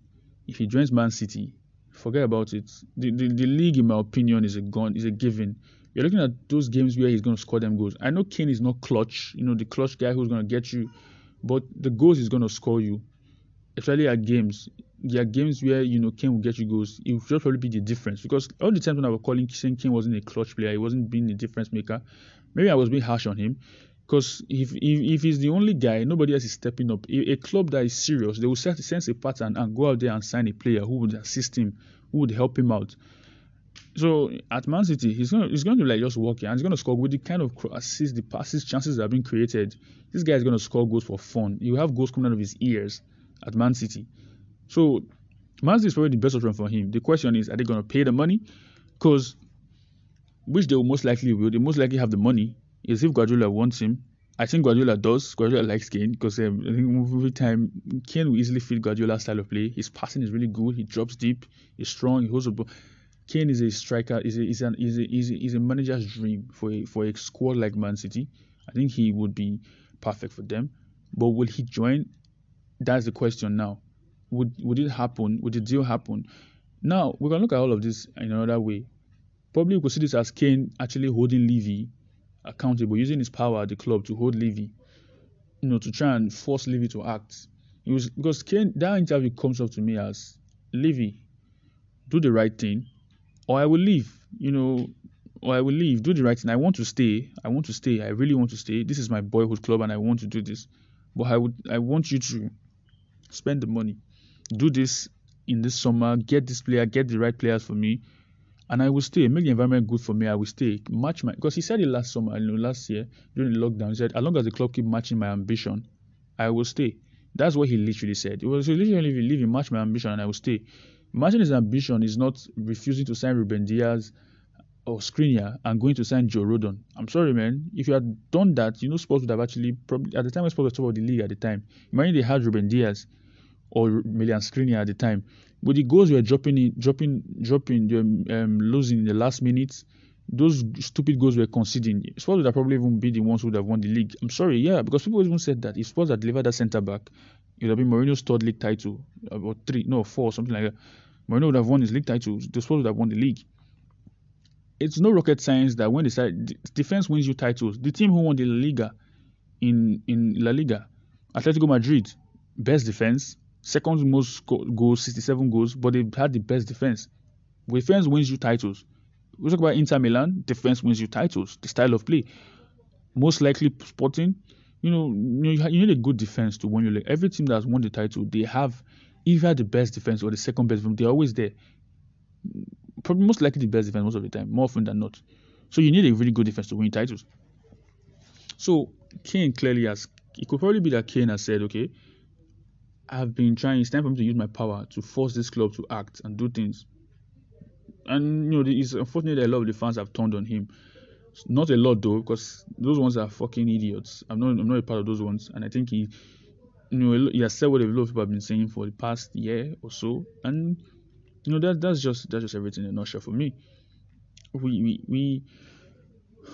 if he joins Man City, forget about it. The, the, the league, in my opinion, is a gun, is a given. You're looking at those games where he's going to score them goals. I know Kane is not clutch, you know, the clutch guy who's going to get you, but the goals he's going to score you, especially at games there are games where you know Kane will get you goals. It just probably be the difference because all the times when I was calling saying Kane wasn't a clutch player, he wasn't being a difference maker. Maybe I was being harsh on him because if, if if he's the only guy, nobody else is stepping up. A, a club that is serious, they will set sense a pattern and go out there and sign a player who would assist him, who would help him out. So at Man City, he's going to, he's going to like just walk here and he's going to score with the kind of assists, the passes, chances that have been created. This guy is going to score goals for fun. You have goals coming out of his ears at Man City. So Man City is probably the best option for him. The question is, are they going to pay the money? Because which they will most likely will. They most likely have the money. Is if Guardiola wants him. I think Guardiola does. Guardiola likes Kane because um, I think every time Kane will easily fit Guardiola's style of play. His passing is really good. He drops deep. He's strong. He holds the ball. Kane is a striker. Is a is an is a, is a, is a manager's dream for a for a squad like Man City. I think he would be perfect for them. But will he join? That's the question now would would it happen? Would the deal happen? Now we can look at all of this in another way. Probably we could see this as Kane actually holding Levy accountable, using his power at the club to hold Levy, you know, to try and force Levy to act. It was because Kane that interview comes up to me as Levy, do the right thing, or I will leave. You know, or I will leave. Do the right thing. I want to stay. I want to stay. I really want to stay. This is my boyhood club, and I want to do this. But I would. I want you to spend the money do this in this summer, get this player, get the right players for me, and I will stay. Make the environment good for me. I will stay. Match my because he said it last summer, you know, last year during the lockdown. He said, as long as the club keep matching my ambition, I will stay. That's what he literally said. It was literally if leaving match my ambition and I will stay. Matching his ambition is not refusing to sign Ruben Dias or Skriniar and going to sign Joe Rodon. I'm sorry, man. If you had done that, you know, Spurs would have actually probably at the time Spurs was top of the league at the time. Imagine they had Ruben Dias or Milan Skriniar at the time. But the goals were dropping, in, dropping, dropping, um, losing in the last minutes. Those stupid goals were conceding. Spurs would have probably even be the ones who would have won the league. I'm sorry, yeah, because people even said that if Spurs had delivered that centre back, it would have been Mourinho's third league title, or three, no, four, something like that. Mourinho would have won his league title. The Spurs would have won the league. It's no rocket science that when they say defense wins you titles, the team who won the Liga in in La Liga, Atletico Madrid, best defense, second most goals, 67 goals, but they had the best defense. Defense wins you titles. We talk about Inter Milan, defense wins you titles. The style of play, most likely Sporting. You know, you need a good defense to win your league. Every team that's won the title, they have either the best defense or the second best. They're always there. Probably most likely the best defense most of the time, more often than not. So you need a really good defense to win titles. So Kane clearly has. It could probably be that Kane has said, okay, I've been trying. It's time for me to use my power to force this club to act and do things. And you know, it's unfortunate that a lot of the fans have turned on him. Not a lot though, because those ones are fucking idiots. I'm not. I'm not a part of those ones, and I think he, you know, he has said what a lot of people have been saying for the past year or so, and you know that that's just that's just everything in a nutshell for me. We we we.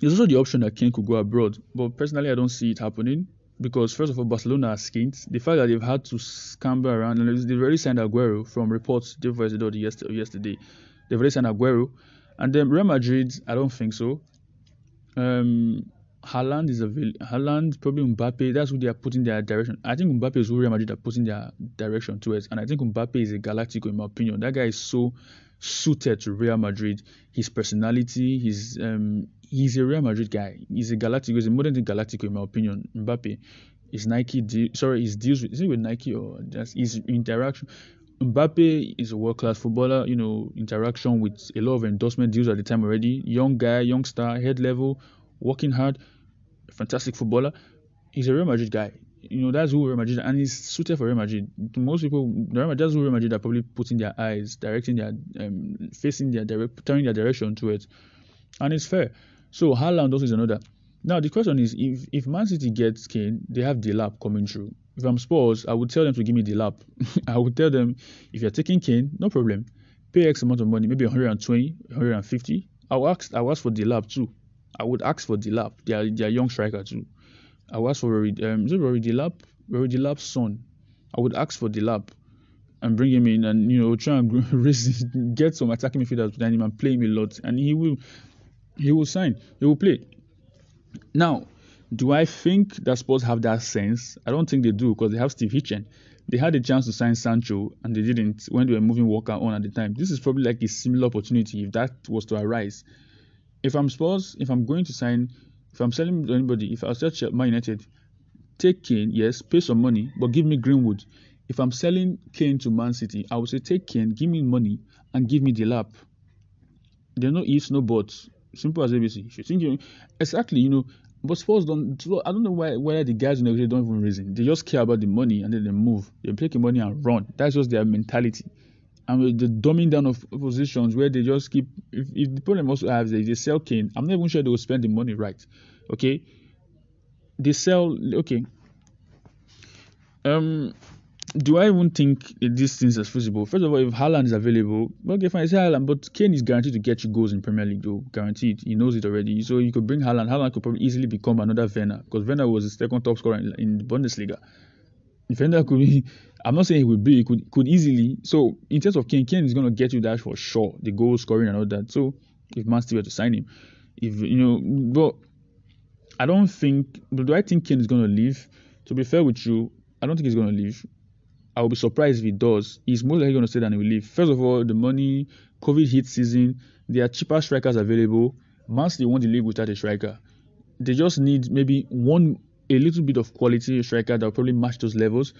There's also the option that Kane could go abroad, but personally, I don't see it happening because first of all, Barcelona are skint. The fact that they've had to scamper around and they've already signed Aguero from reports they've yesterday. They've already signed Aguero, and then Real Madrid, I don't think so. Um, Haaland is a Haaland, probably Mbappe. That's who they are putting their direction. I think Mbappe is who Real Madrid are putting their direction towards, and I think Mbappe is a Galactico in my opinion. That guy is so suited to Real Madrid. His personality, his um, he's a Real Madrid guy. He's a Galactico. He's a modern day Galactico in my opinion. Mbappe, his Nike, sorry, his deals with is it with Nike or just his interaction. Mbappe is a world class footballer. You know, interaction with a lot of endorsement deals at the time already. Young guy, young star, head level, working hard, fantastic footballer. He's a Real Madrid guy. You know, that's who Real Madrid and he's suited for Real Madrid. Most people, Real Madrid, that's who Real Madrid are probably putting their eyes, directing their, um, facing their direct, turning their direction to it, and it's fair. So Haaland also is another. Now the question is, if if Man City gets Kane, they have Delap coming through. If I'm Spurs, I would tell them to give me Delap. I would tell them if you're taking Kane, no problem. Pay X amount of money, maybe 120, 150. I'll ask, I'll ask for Delap too. I would ask for Delap. They are, they are young striker too. I would ask for Rory, um, is it Rory Delap? Rory Delap's son. I would ask for Delap and bring him in and you know try and raise, get some attacking midfielders behind him and play him a lot, and he will he will sign. He will play. Now, do I think that Spurs have that sense? I don't think they do because they have Steve Hitchen. They had a chance to sign Sancho and they didn't when they were moving Walker on at the time. This is probably like a similar opportunity if that was to arise. If I'm Spurs, if I'm going to sign, if I'm selling to anybody, if I search Man United, take Kane, yes, pay some money, but give me Greenwood. If I'm selling Kane to Man City, I would say take Kane, give me money, and give me Delap. There are no ifs, no buts. Simple as ABC. If you think you exactly, you know, but Spurs don't. I don't know why whether the guys in the don't even reason. They just care about the money and then they move. They take the money and run. That's just their mentality. And the dumbing down of positions where they just keep. If, if the problem also has is they sell Kane, I'm not even sure they will spend the money right. Okay, they sell. Okay. Um, do I even think these things are feasible? First of all, if Haaland is available, okay, fine, say Haaland, but Kane is guaranteed to get you goals in Premier League, though, guaranteed. He knows it already. So you could bring Haaland. Haaland could probably easily become another Werner, because Werner was the second top scorer in, in the Bundesliga. If Werner could be, I'm not saying he would be, he could could easily. So in terms of Kane, Kane is going to get you that for sure, the goal scoring and all that. So if Man City were to sign him, if you know, but I don't think. But do I think Kane is going to leave? To be fair with you, I don't think he's going to leave. I will be surprised if he does. He's more likely going to stay than he will leave. First of all, the money, COVID hit season, there are cheaper strikers available. Once they want to leave without a striker, they just need maybe one, a little bit of quality striker that will probably match those levels.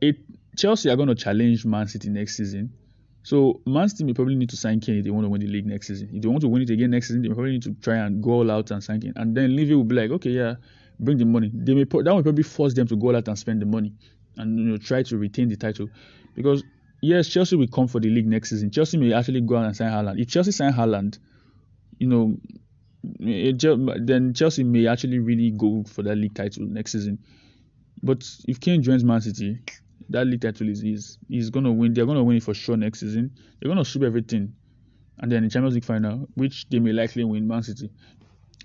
It, Chelsea are going to challenge Man City next season. So Man City may probably need to sign Kane if they want to win the league next season. If they want to win it again next season, they probably need to try and go all out and sign Kane. And then Levy will be like, okay, yeah, bring the money. They may that will probably force them to go all out and spend the money and you know try to retain the title because yes, Chelsea will come for the league next season. Chelsea may actually go out and sign Haaland. If Chelsea sign Haaland, you know, eh, it, then Chelsea may actually really go for that league title next season. But if Kane joins Man City, that league title is is is gonna win. They're gonna win it for sure next season. They're gonna sweep everything, and then the Champions League final, which they may likely win, Man City.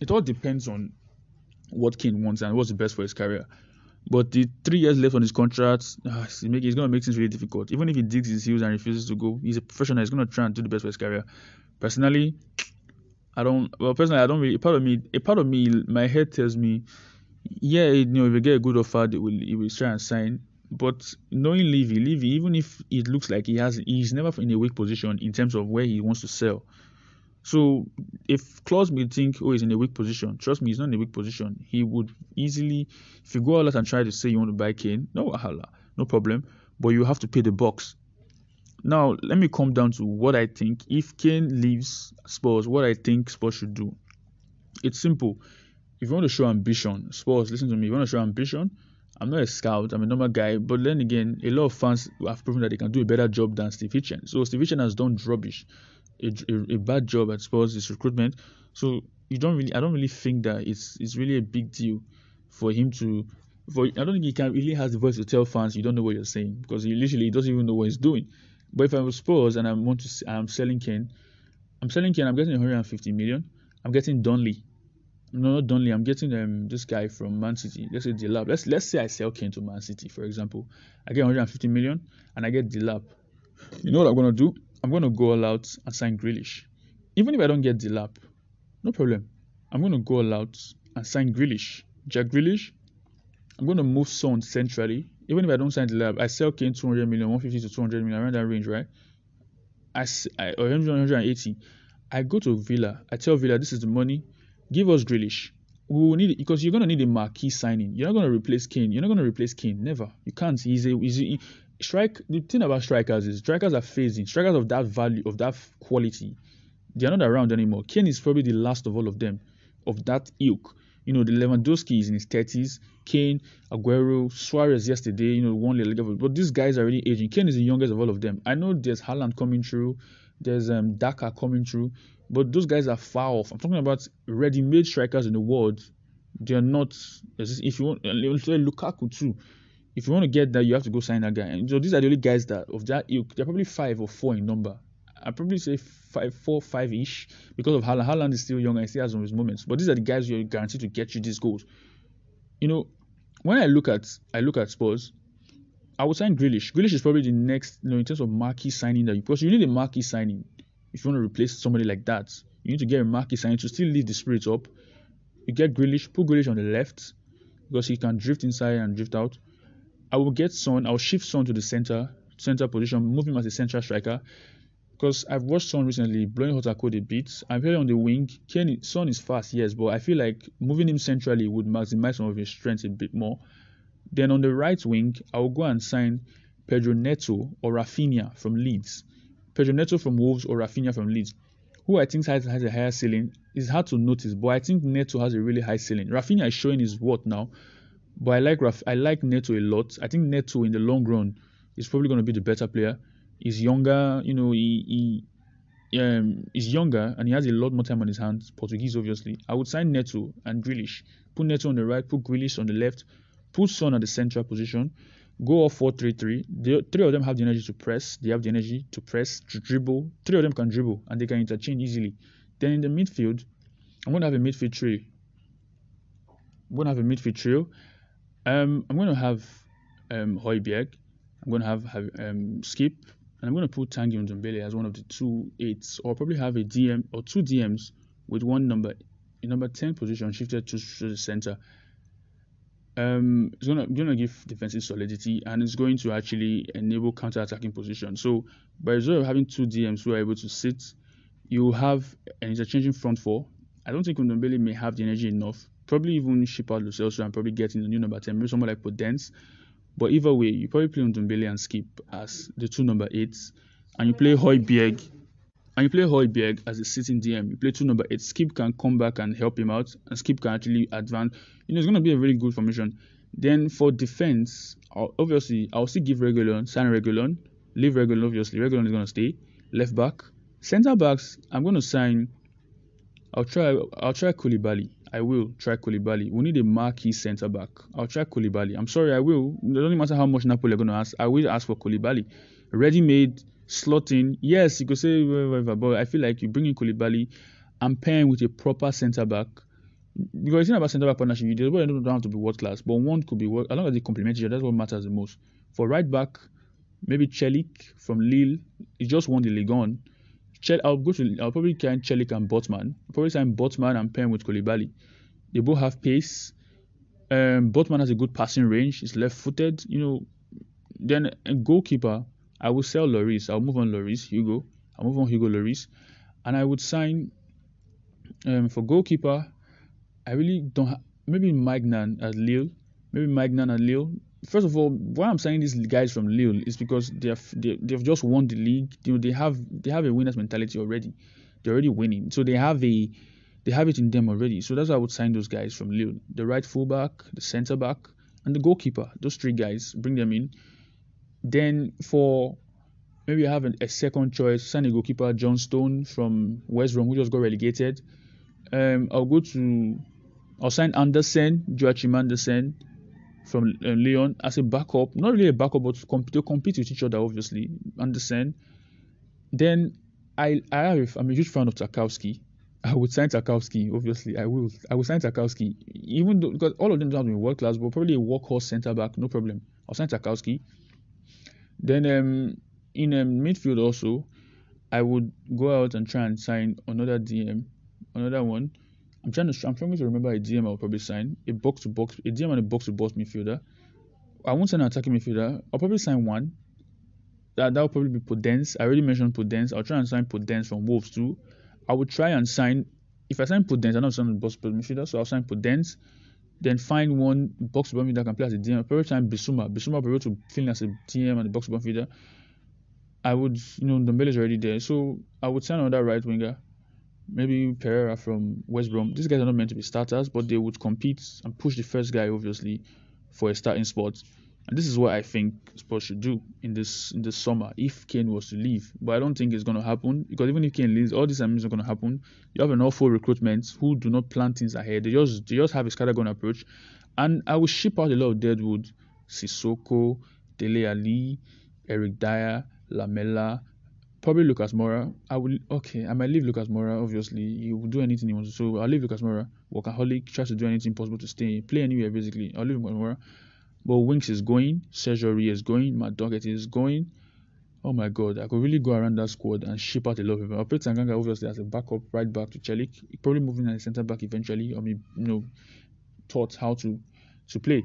It all depends on what Kane wants and what's the best for his career. But the three years left on his contract, uh, it's to make things really difficult. Even if he digs his heels and refuses to go, he's a professional. He's to try and do the best for his career. Personally, I don't. Well, personally, I don't really. A part of me, a part of me, my head tells me, yeah, you know, if you get a good offer, they will, he will try and sign. But knowing Levy, Levy, even if it looks like he has, he's never in a weak position in terms of where he wants to sell. So if Klose may think, oh, he's in a weak position, trust me, he's not in a weak position. He would easily, if you go out and try to say you want to buy Kane, no wahala, no problem, but you have to pay the box. Now, let me come down to what I think. If Kane leaves Spurs, what I think Spurs should do. It's simple. If you want to show ambition, Spurs, listen to me. If you want to show ambition, I'm not a scout, I'm a normal guy, but then again, a lot of fans have proven that they can do a better job than Steve Hitchen. So Steve Hitchen has done rubbish a, a, a bad job at Spurs is recruitment. So you don't really, I don't really think that it's it's really a big deal for him to. For I don't think he can really has the voice to tell fans you don't know what you're saying because he literally he doesn't even know what he's doing. But if I'm Spurs and I want to, I'm selling Kane, I'm selling Kane. I'm getting 150 million. I'm getting Donley. No, not Donley. I'm getting um this guy from Man City. Let's say Delap. Let's let's say I sell Kane to Man City, for example. I get 150 million and I get Delap. You know what I'm gonna do? I'm to go all out and sign Grealish. Even if I don't get Delap, no problem. I'm to go all out and sign Grealish. Jack Grealish. I'm to move Son centrally. Even if I don't sign lab, I sell Kane 200 million, 150 to 200 million, around that range, right? I, I or 180. I go to Villa. I tell Villa, this is the money. Give us Grealish. We will need it because you're going to need a marquee signing. You're not going to replace Kane. You're not going to replace Kane. Never. You can't. He's a, he's a, strike. The thing about strikers is strikers are phasing. Strikers of that value, of that quality, they are not around anymore. Kane is probably the last of all of them, of that ilk. You know, the Lewandowski is in his 30s. Kane, Aguero, Suarez yesterday, you know, one level. But these guys are already aging. Kane is the youngest of all of them. I know there's Haaland coming through, there's um, Daka coming through, but those guys are far off. I'm talking about ready-made strikers in the world. They're not. If you want, Lukaku too. If you want to get that, you have to go sign that guy. And so these are the only guys that of that. They're probably five or four in number. I probably say five, four, five ish because of Haaland. Haaland is still young and still has some of his moments. But these are the guys who are guaranteed to get you these goals. You know, when I look at I look at Spurs, I would sign Grealish. Grealish is probably the next, you know, in terms of marquee signing that you because you need a marquee signing if you want to replace somebody like that. You need to get a marquee signing to still leave the spirits up. You get Grealish, put Grealish on the left because he can drift inside and drift out. I will get Son. I'll shift Son to the center center position, move him as a central striker because I've watched Son recently blowing hot code a bit. I'm playing on the wing. Kenny Son is fast, yes, but I feel like moving him centrally would maximize some of his strengths a bit more. Then on the right wing, I will go and sign Pedro Neto or Raphinha from Leeds. Pedro Neto from Wolves or Raphinha from Leeds, who I think has, has a higher ceiling. is hard to notice, but I think Neto has a really high ceiling. Raphinha is showing his worth now, but I like Raf- I like Neto a lot. I think Neto in the long run is probably going to be the better player. He's younger, you know, he, he um, he's younger and he has a lot more time on his hands. Portuguese, obviously. I would sign Neto and Grealish. Put Neto on the right, put Grealish on the left, put Son at the central position. Go off 4 3 3. The three of them have the energy to press. They have the energy to press, to dribble. Three of them can dribble and they can interchange easily. Then in the midfield, I'm going to have a midfield trio. I'm going to have a midfield trio. Um, I'm going to have um, Højbjerg. I'm going to have, have um, Skipp and I'm going to put Tanguy Ndombele as one of the two eights, or probably have a DM or two DMs with one number, in number 10 position shifted to, to the center. Um, it's gonna, gonna give defensive solidity and it's going to actually enable counter-attacking position. So by result of having two DMs who are able to sit, you have an interchanging front four. I don't think Ndombele may have the energy enough. Probably even ship out Lo Celso and probably get in the new number 10, maybe someone like Podence but either way, you probably play Ndombele and Skipp as the two number eights, and you play Højbjerg and you play Højbjerg as a sitting DM. You play two number eight. Skipp can come back and help him out, and Skipp can actually advance. You know, it's going to be a really good formation. Then for defense, obviously, I'll still give Reguilón, sign Reguilón, leave Reguilón, obviously. Reguilón is going to stay. Left back. Center backs, I'm going to sign. I'll try. I'll try Koulibaly. I will try Koulibaly. We need a marquee centre back. I'll try Koulibaly. I'm sorry, I will. It doesn't matter how much Napoli are going to ask. I will ask for Koulibaly. Ready made, slotting. Yes, you could say whatever, but I feel like you bring in Koulibaly and pairing with a proper centre back. Because it's not about centre back partnership. You don't have to be world class, but one could be world. As long as they complement each other, that's what matters the most. For right back, maybe Celik from Lille. He just won the Ligue 1. Chel- I'll go to I'll probably sign Celik and Botman. I'll probably sign Botman and pair with Koulibaly. They both have pace. Um, Botman has a good passing range. He's left-footed. You know, then a goalkeeper. I will sell Loris. I'll move on Loris, Hugo. I'll move on Hugo Loris. and I would sign um, for goalkeeper. I really don't. Ha- maybe Maignan at Lille. Maybe Maignan at Lille first of all, why I'm saying these guys from Lille is because they have they, they've just won the league. You know, they have they have a winner's mentality already. They're already winning, so they have a they have it in them already. So that's why I would sign those guys from Lille: the right fullback, the centre back, and the goalkeeper. Those three guys, bring them in. Then for maybe I have a, second choice, a goalkeeper, Johnstone from West Brom, who just got relegated. Um, I'll go to I'll sign Andersen, Joachim Andersen from uh, Lyon as a backup, not really a backup, but to compete, to compete with each other, obviously. Understand? Then I, I have, I'm a huge fan of Tarkowski. I would sign Tarkowski, obviously. I will. I will sign Tarkowski, even though because all of them don't have to be world class, but probably a workhorse centre back, no problem. I'll sign Tarkowski. Then um, in um, midfield also, I would go out and try and sign another DM, another one. I'm trying to. I'm trying to remember a DM I will probably sign a box to box, a DM and a box to box midfielder. I won't sign an attacking midfielder. I'll probably sign one. That that will probably be Podence. I already mentioned Podence. I'll try and sign Podence from Wolves too. I would try and sign. If I sign Podence, I'm know sign box to midfielder, so I'll sign Podence. Then find one box to midfielder that can play as a DM. Probably sign Bissouma. Bissouma will to fill as a DM and the box to box midfielder. I would, you know, Ndombele is already there, so I would sign another right winger maybe Pereira from West Brom. These guys are not meant to be starters, but they would compete and push the first guy, obviously, for a starting spot. And this is what I think Spurs should do in this in this summer if Kane was to leave. But I don't think it's going to happen because even if Kane leaves, all these things are going to happen. You have an awful recruitment who do not plan things ahead. They just they just have a scattergun approach, and I will ship out a lot of deadwood, Sissoko, Dele Alli, Eric Dier, Lamela, probably Lucas Moura. I will okay. I might leave Lucas Moura. Obviously, he will do anything he wants to. So I'll leave Lucas Moura. Workaholic tries to do anything possible to stay, play anywhere basically. I'll leave Lucas Moura. But Winks is going. Sergio is going. Matt Doherty is going. Oh my god, I could really go around that squad and ship out a lot of people. I'll put Tanganga obviously as a backup right back to Celik. Probably moving as a centre back eventually, I mean, you know, taught how to to play.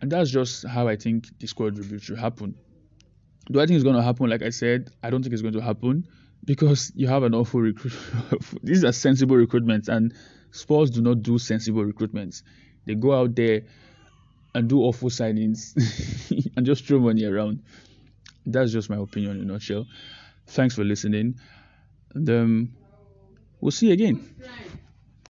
And that's just how I think the squad review should happen. Do I think it's going to happen? Like I said, I don't think it's going to happen because you have an awful recruit. These are sensible recruitments, and Spurs do not do sensible recruitments. They go out there and do awful signings and just throw money around. That's just my opinion in a nutshell. Thanks for listening, and um, we'll see you again.